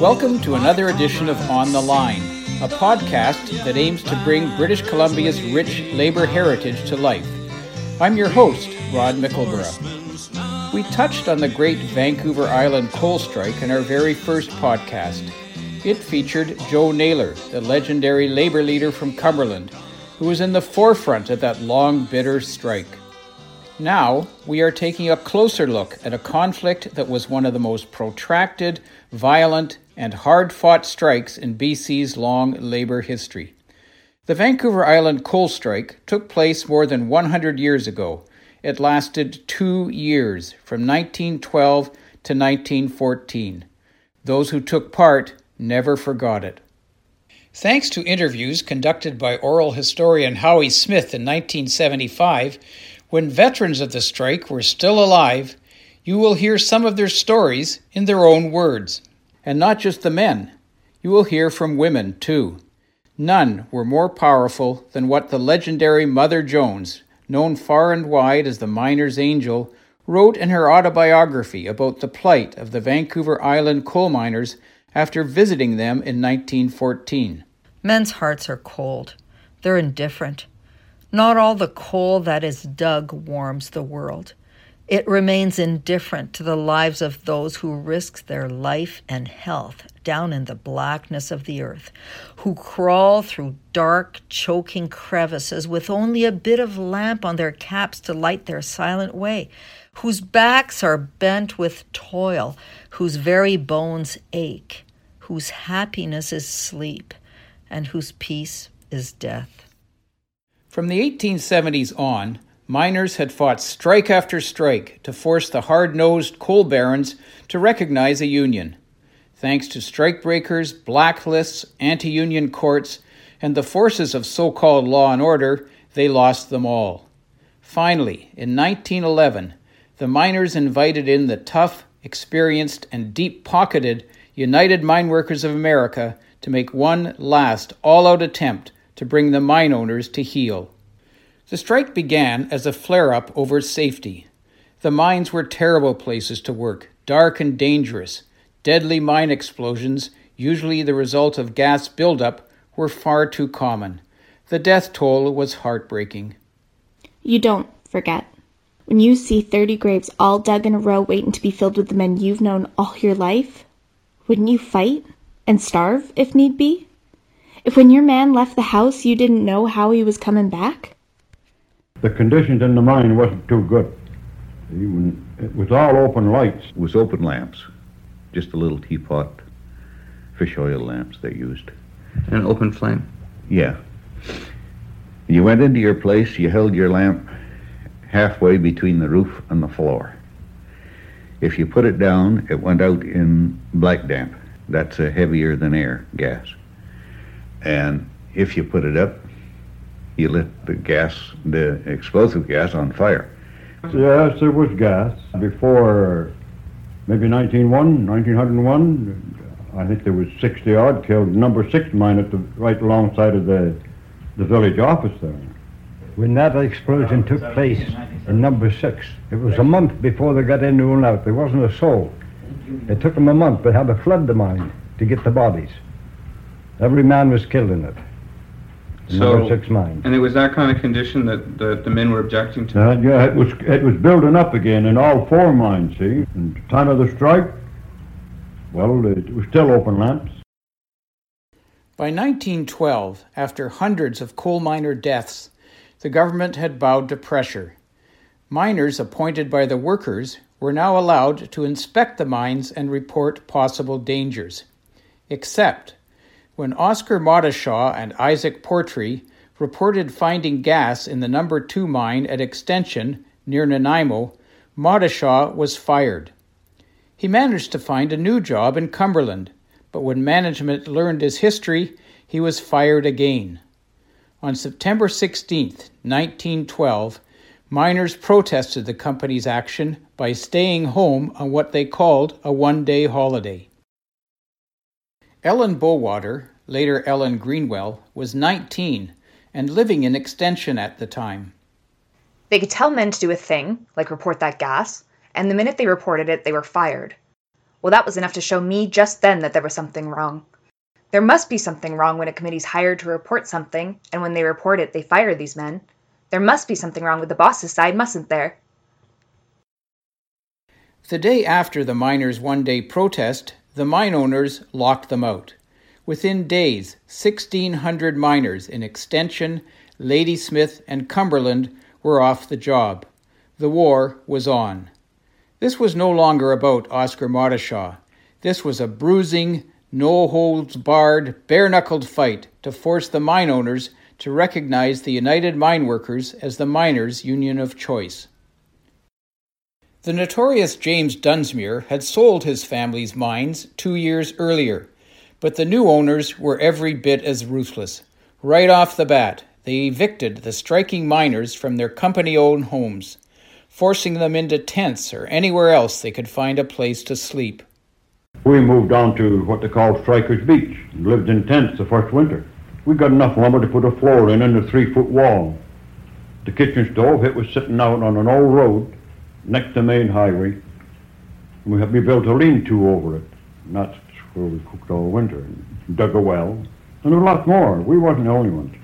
Welcome to another edition of On the Line, a podcast that aims to bring British Columbia's rich labor heritage to life. I'm your host, Rod Mickleborough. We touched on the great Vancouver Island coal strike in our very first podcast. It featured Joe Naylor, the legendary labor leader from Cumberland, who was in the forefront of that long, bitter strike. Now, we are taking a closer look at a conflict that was one of the most protracted, violent, and hard fought strikes in BC's long labour history. The Vancouver Island coal strike took place more than 100 years ago. It lasted two years, from 1912 to 1914. Those who took part never forgot it. Thanks to interviews conducted by oral historian Howie Smith in 1975, when veterans of the strike were still alive, you will hear some of their stories in their own words. And not just the men, you will hear from women too. None were more powerful than what the legendary Mother Jones, known far and wide as the miner's angel, wrote in her autobiography about the plight of the Vancouver Island coal miners after visiting them in 1914. Men's hearts are cold. They're indifferent. Not all the coal that is dug warms the world. It remains indifferent to the lives of those who risk their life and health down in the blackness of the earth, who crawl through dark, choking crevices with only a bit of lamp on their caps to light their silent way, whose backs are bent with toil, whose very bones ache, whose happiness is sleep, and whose peace is death. From the 1870s on, miners had fought strike after strike to force the hard nosed coal barons to recognize a union. Thanks to strikebreakers, blacklists, anti union courts, and the forces of so called law and order, they lost them all. Finally, in 1911, the miners invited in the tough, experienced, and deep pocketed United Mine Workers of America to make one last all out attempt to bring the mine owners to heel. The strike began as a flare up over safety. The mines were terrible places to work, dark and dangerous. Deadly mine explosions, usually the result of gas buildup, were far too common. The death toll was heartbreaking. You don't forget. When you see 30 graves all dug in a row waiting to be filled with the men you've known all your life, wouldn't you fight and starve if need be? If when your man left the house you didn't know how he was coming back? The conditions in the mine wasn't too good. Even, it was all open lights. It was open lamps, just a little teapot, fish oil lamps they used. An open flame. Yeah. You went into your place, you held your lamp halfway between the roof and the floor. If you put it down, it went out in black damp. That's a heavier than air gas. And if you put it up, you lit the gas, the explosive gas on fire. Yes, there was gas. Before maybe 1901, 1901, I think there was 60 odd killed. Number six mine at the right alongside of the, the village office there. When that explosion took place in number six, it was a month before they got anyone out. There wasn't a soul. It took them a month. They had to flood the mine to get the bodies. Every man was killed in it. In So- number six mine. And it was that kind of condition that, that the men were objecting to. Uh, yeah, it was it was building up again in all four mines. See, and the time of the strike, well, it was still open lamps. By 1912, after hundreds of coal miner deaths, the government had bowed to pressure. Miners appointed by the workers were now allowed to inspect the mines and report possible dangers. Except when Oscar Mottishaw and Isaac Portree reported finding gas in the number 2 mine at Extension near Nanaimo, Mottishaw was fired. He managed to find a new job in Cumberland, but when management learned his history, he was fired again. On September 16, 1912, miners protested the company's action by staying home on what they called a one day holiday. Ellen Bowater, later Ellen Greenwell, was 19 and living in Extension at the time. They could tell men to do a thing, like report that gas, and the minute they reported it, they were fired. Well, that was enough to show me just then that there was something wrong. There must be something wrong when a committee's hired to report something, and when they report it, they fire these men. There must be something wrong with the boss's side, mustn't there? The day after the miners' one day protest, the mine owners locked them out. Within days, 1,600 miners in Extension, Ladysmith, and Cumberland were off the job. The war was on. This was no longer about Oscar Mottishaw. This was a bruising, no holds barred, bare knuckled fight to force the mine owners to recognize the United Mine Workers as the miners' union of choice. The notorious James Dunsmuir had sold his family's mines two years earlier, but the new owners were every bit as ruthless. Right off the bat, they evicted the striking miners from their company owned homes, forcing them into tents or anywhere else they could find a place to sleep. We moved on to what they called Strikers Beach and lived in tents the first winter. We got enough lumber to put a floor in and a three foot wall. The kitchen stove, it was sitting out on an old road next to main highway. We had we built a lean to over it. And that's where we cooked all winter and dug a well. And a lot more. We wasn't the only ones.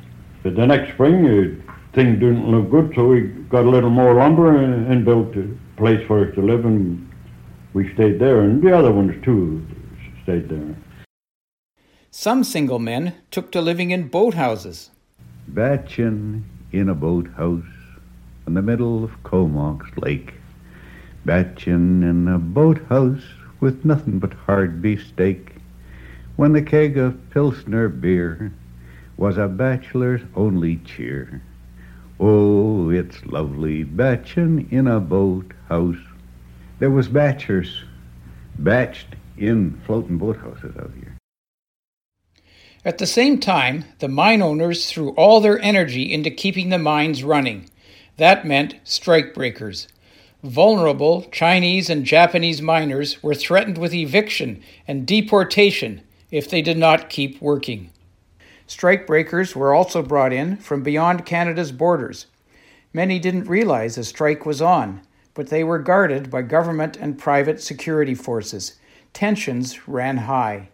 But the next spring, uh, things didn't look good, so we got a little more lumber and, and built a place for us to live, and we stayed there. And the other ones, too, stayed there. Some single men took to living in boathouses. Batchin in a boathouse in the middle of Comox Lake. Batchin in a boathouse with nothing but hard beefsteak. When the keg of Pilsner beer was a bachelor's only cheer. Oh, it's lovely batchin in a boathouse. There was batchers batched in floating boathouses out here. At the same time, the mine owners threw all their energy into keeping the mines running. That meant strikebreakers. Vulnerable Chinese and Japanese miners were threatened with eviction and deportation if they did not keep working. Strikebreakers were also brought in from beyond Canada's borders. Many didn't realize a strike was on, but they were guarded by government and private security forces. Tensions ran high.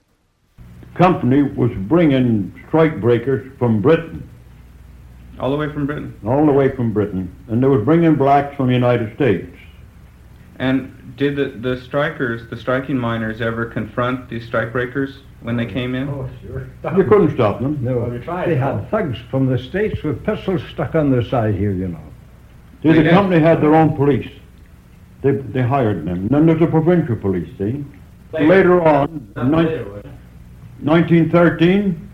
Company was bringing strikebreakers from Britain, All the way from Britain. all the way from Britain, and they was bringing blacks from the United States. And did the, the strikers, the striking miners, ever confront these strikebreakers when they came in? Oh, sure. You couldn't stop them. No, they had thugs from the States with pistols stuck on their side here, you know. See, the They company had their own police. They, they hired them. And then there's a provincial police, see? Later on, in nine- 1913,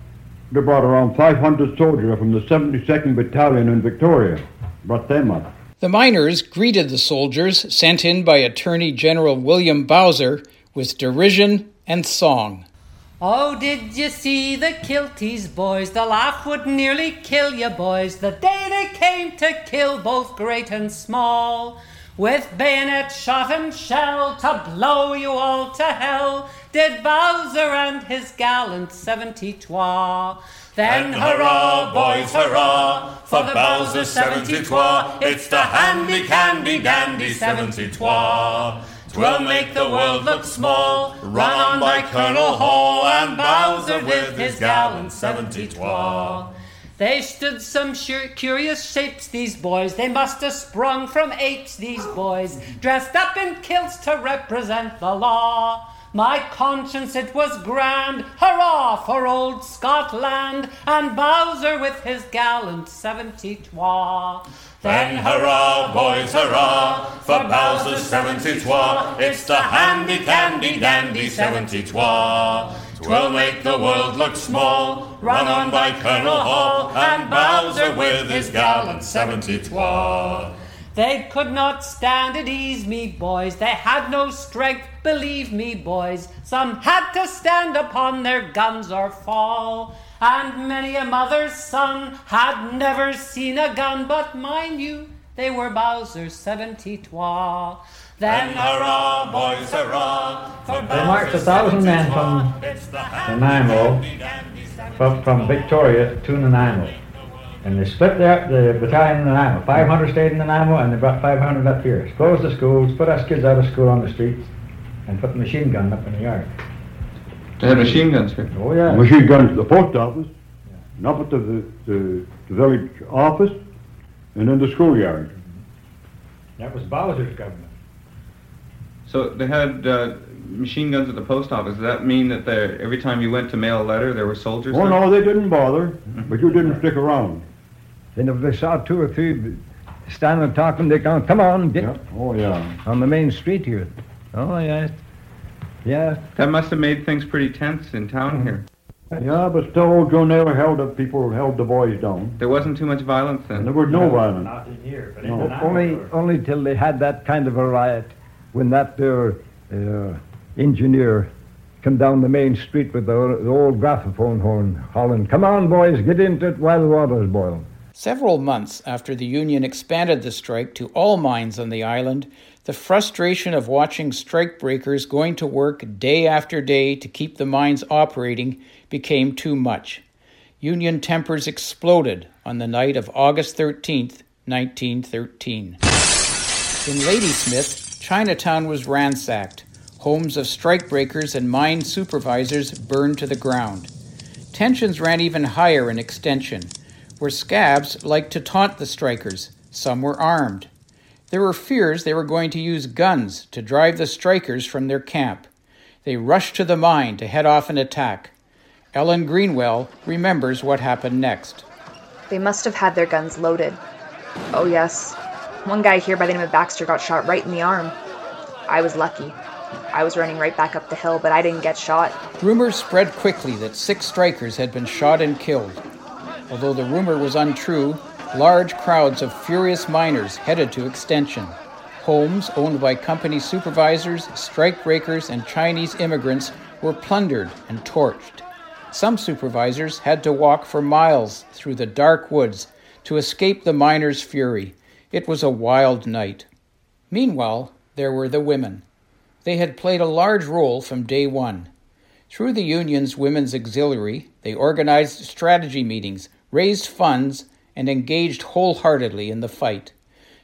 they brought around 500 soldiers from the 72nd Battalion in Victoria. Brought them up. The miners greeted the soldiers sent in by Attorney General William Bowser with derision and song. Oh, did you see the Kilties boys? The laugh would nearly kill you boys the day they came to kill both great and small. With bayonet, shot, and shell to blow you all to hell, did Bowser and his gallant seventy twa. Then hurrah, boys, hurrah, for the Bowser seventy twa. It's the handy candy dandy seventy twa. Twill make the world look small, run on by Colonel Hall and Bowser with his gallant seventy twa. They stood some sure curious shapes, these boys. They must have sprung from apes, these boys, dressed up in kilts to represent the law. My conscience, it was grand, hurrah for old Scotland, and Bowser with his gallant seventy twa. Then hurrah, boys, hurrah, for Bowser's seventy twa. It's the handy candy dandy seventy twa. Twill make the world look small, run on by Colonel Hall, and Bowser with his gallant seventy twa. They could not stand at ease, me boys. They had no strength, believe me, boys. Some had to stand upon their guns or fall. And many a mother's son had never seen a gun, but mind you, they were Bowser's seventy-twa. Then hurrah, boys, hurrah, for They marched a thousand men from Nanaimo, from, from Victoria to Nanaimo. And they split their, the battalion in Nanaimo. 500 stayed in Nanaimo and they brought 500 up here. Closed the schools, put us kids out of school on the streets, and put the machine gun up in the yard. They had machine guns here. Oh, yeah. Machine guns at the post office, and up at the, the, the village office, and in the schoolyard. That was Bowser's government. So they had uh, machine guns at the post office. Does that mean that there, every time you went to mail a letter, there were soldiers Oh, there? no, they didn't bother, but you didn't stick around. Then if they saw two or three standing talking, they go, come on, get Yeah, oh, yeah. on the main street here. Oh, yeah. Yeah, That must have made things pretty tense in town here. Yeah, but still, old Joe Naylor held the people, held the boys down. There wasn't too much violence And then. there was no violence. Not in here, but No. in Nanaimo. only, only till they had that kind of a riot when that there uh, engineer come down the main street with the, the old graphophone horn hollering, come on, boys, get into it while the water's boiling. Several months after the Union expanded the strike to all mines on the island, the frustration of watching strikebreakers going to work day after day to keep the mines operating became too much. Union tempers exploded on the night of August 13th, 1913. In Ladysmith, Chinatown was ransacked. Homes of strikebreakers and mine supervisors burned to the ground. Tensions ran even higher in extension, where scabs liked to taunt the strikers. Some were armed. There were fears they were going to use guns to drive the strikers from their camp. They rushed to the mine to head off an attack. Ellen Greenwell remembers what happened next. They must have had their guns loaded. Oh, yes. One guy here by the name of Baxter got shot right in the arm. I was lucky. I was running right back up the hill, but I didn't get shot. Rumors spread quickly that six strikers had been shot and killed. Although the rumor was untrue, large crowds of furious miners headed to Extension. Homes owned by company supervisors, strikebreakers, and Chinese immigrants were plundered and torched. Some supervisors had to walk for miles through the dark woods to escape the miners' fury. It was a wild night. Meanwhile, there were the women. They had played a large role from day one. Through the union's Women's Auxiliary, they organized strategy meetings, raised funds, and engaged wholeheartedly in the fight.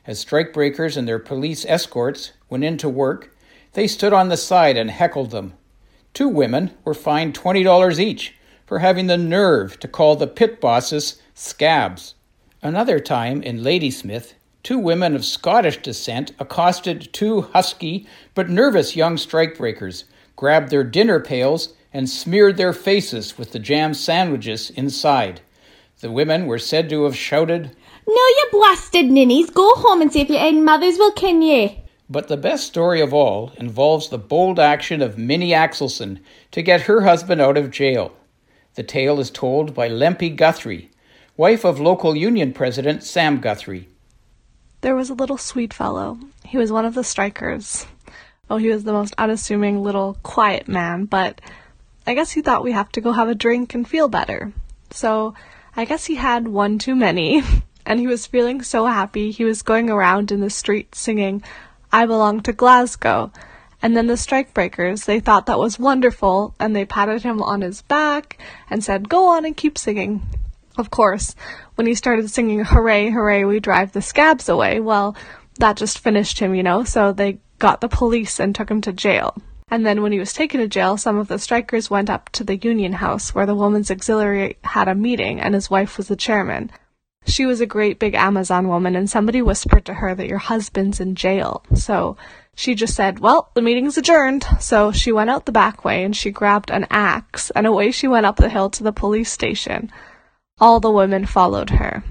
As strikebreakers and their police escorts went into work, they stood on the side and heckled them. Two women were fined $20 each for having the nerve to call the pit bosses scabs. Another time in Ladysmith, two women of Scottish descent accosted two husky but nervous young strikebreakers, grabbed their dinner pails, and smeared their faces with the jam sandwiches inside. The women were said to have shouted, No, you blasted ninnies, go home and see if your own mothers will kin ye. But the best story of all involves the bold action of Minnie Axelson to get her husband out of jail. The tale is told by Lempi Guthrie, wife of local union president Sam Guthrie. There was a little sweet fellow. He was one of the strikers. Oh, he was the most unassuming little quiet man, but I guess he thought we have to go have a drink and feel better. So I guess he had one too many, and he was feeling so happy he was going around in the street singing, I belong to Glasgow. And then the strikebreakers, they thought that was wonderful, and they patted him on his back and said, Go on and keep singing. Of course, when he started singing Hooray, hooray, we drive the scabs away, well, that just finished him, you know, so they got the police and took him to jail. And then when he was taken to jail, some of the strikers went up to the Union House where the Woman's Auxiliary had a meeting and his wife was the chairman. She was a great big Amazon woman and somebody whispered to her that your husband's in jail. So she just said, well, the meeting's adjourned. So she went out the back way and she grabbed an axe and away she went up the hill to the police station. All the women followed her.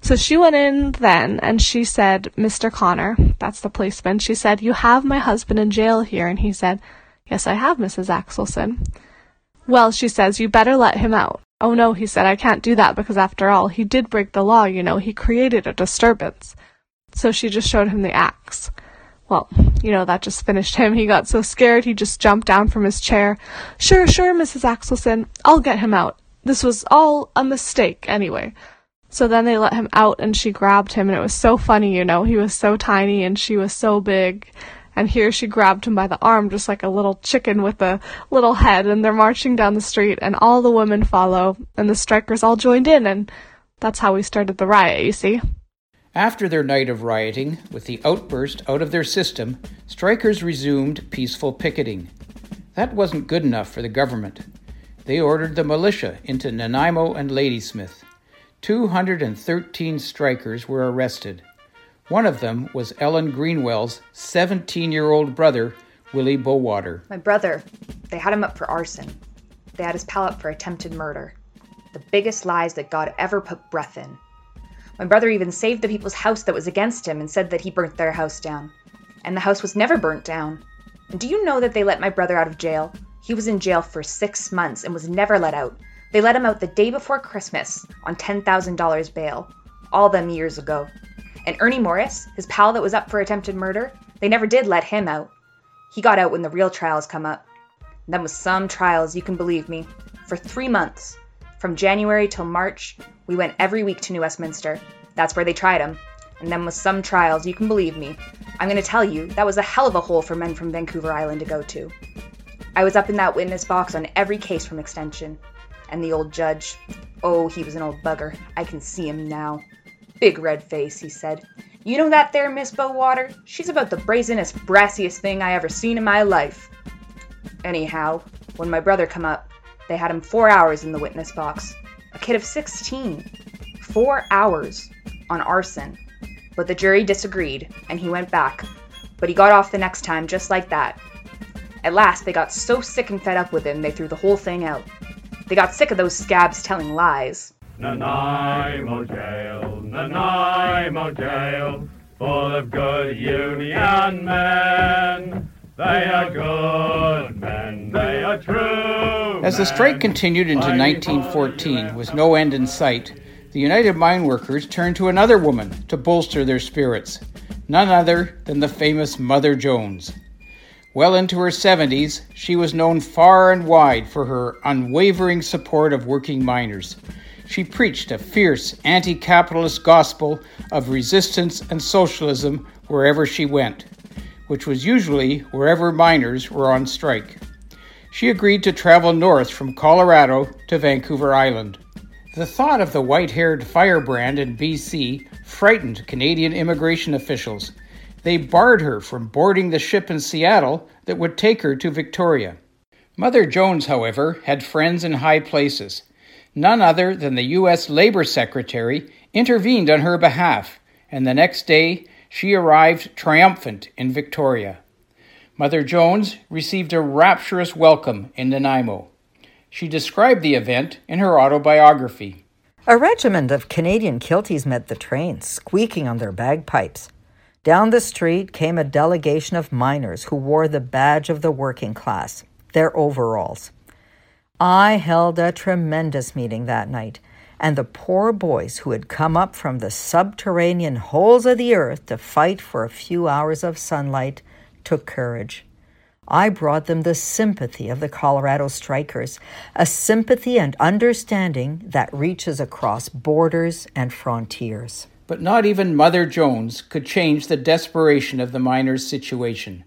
So she went in then and she said, Mr. Connor, that's the policeman, she said, You have my husband in jail here. And he said, Yes, I have, Mrs. Axelson. Well, she says, You better let him out. Oh no, he said, I can't do that because after all, he did break the law, you know, he created a disturbance. So she just showed him the axe. Well, you know, that just finished him. He got so scared he just jumped down from his chair. Sure, sure, Mrs. Axelson, I'll get him out. This was all a mistake, anyway. So then they let him out and she grabbed him and it was so funny, you know. He was so tiny and she was so big. And here she grabbed him by the arm just like a little chicken with a little head and they're marching down the street and all the women follow and the strikers all joined in and that's how we started the riot, you see. After their night of rioting, with the outburst out of their system, strikers resumed peaceful picketing. That wasn't good enough for the government. They ordered the militia into Nanaimo and Ladysmith. 213 strikers were arrested. One of them was Ellen Greenwell's 17 year old brother, Willie Bowater. My brother, they had him up for arson. They had his pal up for attempted murder. The biggest lies that God ever put breath in. My brother even saved the people's house that was against him and said that he burnt their house down. And the house was never burnt down. And do you know that they let my brother out of jail? He was in jail for six months and was never let out. They let him out the day before Christmas on $10,000 bail, all them years ago. And Ernie Morris, his pal that was up for attempted murder, they never did let him out. He got out when the real trials come up. And them was some trials, you can believe me. For three months, from January till March, we went every week to New Westminster. That's where they tried him. And then with some trials, you can believe me. I'm going to tell you, that was a hell of a hole for men from Vancouver Island to go to. I was up in that witness box on every case from extension. And the old judge, oh, he was an old bugger. I can see him now. Big red face, he said. You know that there Miss Bowater? She's about the brazenest, brassiest thing I ever seen in my life. Anyhow, when my brother come up, they had him four hours in the witness box. A kid of 16. Four hours on arson. But the jury disagreed, and he went back. But he got off the next time just like that. At last, they got so sick and fed up with him, they threw the whole thing out. They got sick of those scabs telling lies. Nanaimo jail, Nanaimo jail, full of good Union men. They are good men, they are true. As the strike continued into 1914 with no end in sight, the United Mine Workers turned to another woman to bolster their spirits, none other than the famous Mother Jones. Well into her 70s, she was known far and wide for her unwavering support of working miners. She preached a fierce anti capitalist gospel of resistance and socialism wherever she went which was usually wherever miners were on strike. She agreed to travel north from Colorado to Vancouver Island. The thought of the white haired firebrand in BC frightened Canadian immigration officials. They barred her from boarding the ship in Seattle that would take her to Victoria. Mother Jones, however, had friends in high places. None other than the U.S. Labor Secretary intervened on her behalf, and the next day she arrived triumphant in Victoria. Mother Jones received a rapturous welcome in Nanaimo. She described the event in her autobiography. A regiment of Canadian kilties met the train, squeaking on their bagpipes. Down the street came a delegation of miners who wore the badge of the working class, their overalls. I held a tremendous meeting that night and the poor boys who had come up from the subterranean holes of the earth to fight for a few hours of sunlight took courage. I brought them the sympathy of the Colorado strikers, a sympathy and understanding that reaches across borders and frontiers. But not even Mother Jones could change the desperation of the miners' situation.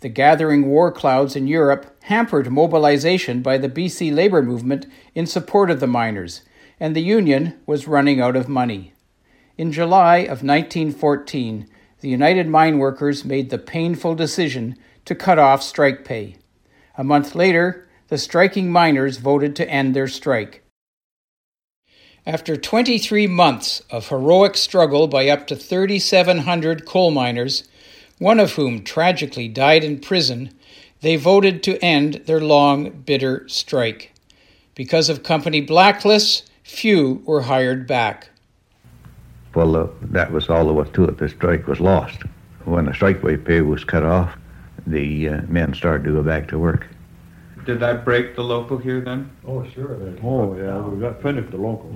The gathering war clouds in Europe hampered mobilization by the BC labor movement in support of the miners, and the Union was running out of money. In July of 1914, the United Mine Workers made the painful decision to cut off strike pay. A month later, the striking miners voted to end their strike. After 23 months of heroic struggle by up to 3,700 coal miners, one of whom tragically died in prison, they voted to end their long, bitter strike. Because of company blacklists, few were hired back. Well, uh, that was all there was to it. The strike was lost. When the strikeway pay was cut off, the uh, men started to go back to work. Did that break the local here then? Oh, sure. Oh, yeah, we got finished the local.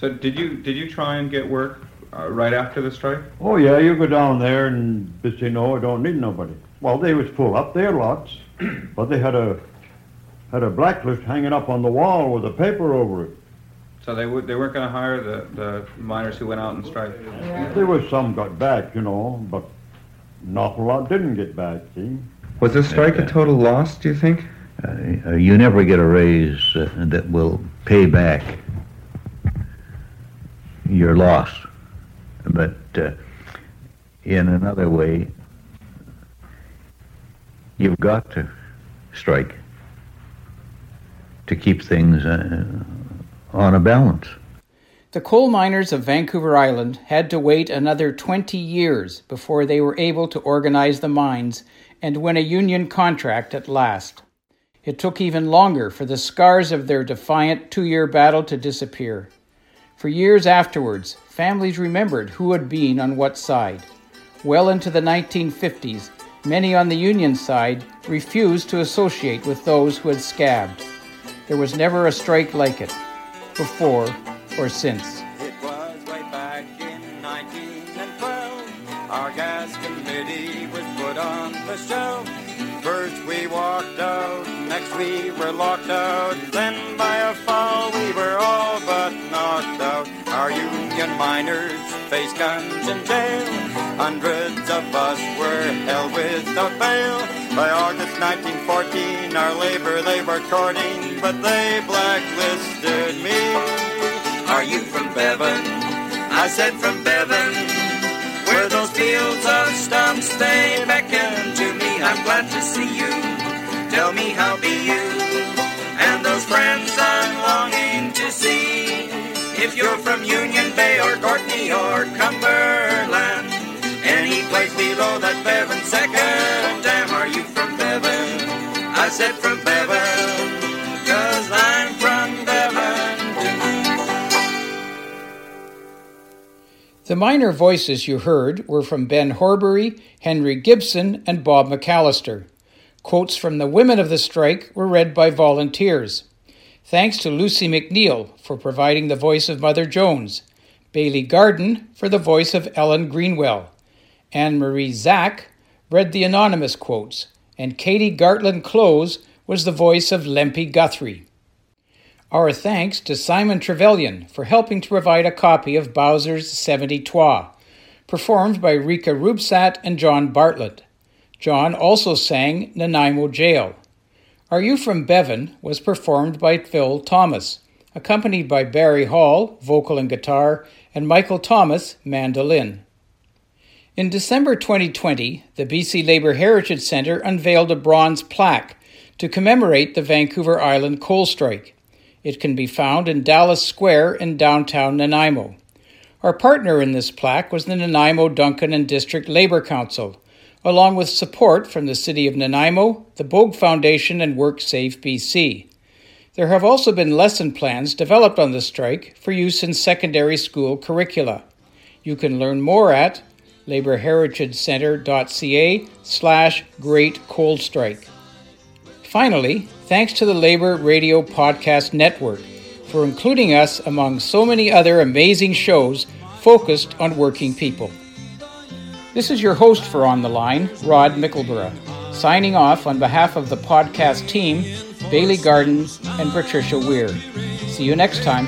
So did you did you try and get work uh, right after the strike? Oh, yeah, you go down there and they say, no, I don't need nobody. Well, they was full up their lots, but they had a had a blacklist hanging up on the wall with a paper over it. So they would they weren't going to hire the, the miners who went out and strike. There was some got back, you know, but not a lot didn't get back, see? Was the strike a total loss, do you think? Uh, you never get a raise uh, that will pay back your loss. But uh, in another way, you've got to strike to keep things uh, on a balance. The coal miners of Vancouver Island had to wait another 20 years before they were able to organize the mines and win a union contract at last. It took even longer for the scars of their defiant two year battle to disappear. For years afterwards, families remembered who had been on what side. Well into the 1950s, many on the Union side refused to associate with those who had scabbed. There was never a strike like it, before or since. It was way back in 1912. Our gas committee was put on the shelf. First we walked out, next we were locked out. Then by a fall we were all but union miners faced guns in jail. Hundreds of us were held without bail. By August 1914, our labor they were courting, but they blacklisted me. Are you from Bevan? I said from Bevan. Where those fields of stumps they beckon to me. I'm glad to see you. Tell me how be you? And those friends I'm longing to see. If you're from Union Bay or Courtenay or Cumberland, any place below that Bevan second dam, are you from Bevan? I said from Bevan, cause I'm from Bevan The miner voices you heard were from Ben Horbury, Henry Gibson, and Bob McAllister. Quotes from the women of the strike were read by volunteers. Thanks to Lucy McNeil for providing the voice of Mother Jones, Bailey Garden for the voice of Ellen Greenwell, Anne Marie Zack read the anonymous quotes, and Katie Gartland Close was the voice of Lempi Guthrie. Our thanks to Simon Trevelyan for helping to provide a copy of Bowser's 70 Twa, performed by Rika Ruebsaat and Jon Bartlett. Jon also sang Nanaimo Jail. Are You From Bevan was performed by Phil Thomas, accompanied by Barry Hall, vocal and guitar, and Michael Thomas, mandolin. In December 2020, the BC Labour Heritage Centre unveiled a bronze plaque to commemorate the Vancouver Island coal strike. It can be found in Dallas Square in downtown Nanaimo. Our partner in this plaque was the Nanaimo, Duncan, and District Labour Council, along with support from the City of Nanaimo, the Boag Foundation, and WorkSafe BC. There have also been lesson plans developed on the strike for use in secondary school curricula. You can learn more at labourheritagecentre.ca slash great coal strike. Finally, thanks to the Labor Radio Podcast Network for including us among so many other amazing shows focused on working people. This is your host for On the Line, Rod Mickleborough, signing off on behalf of the podcast team, Bailey Garden and Patricia Weir. See you next time.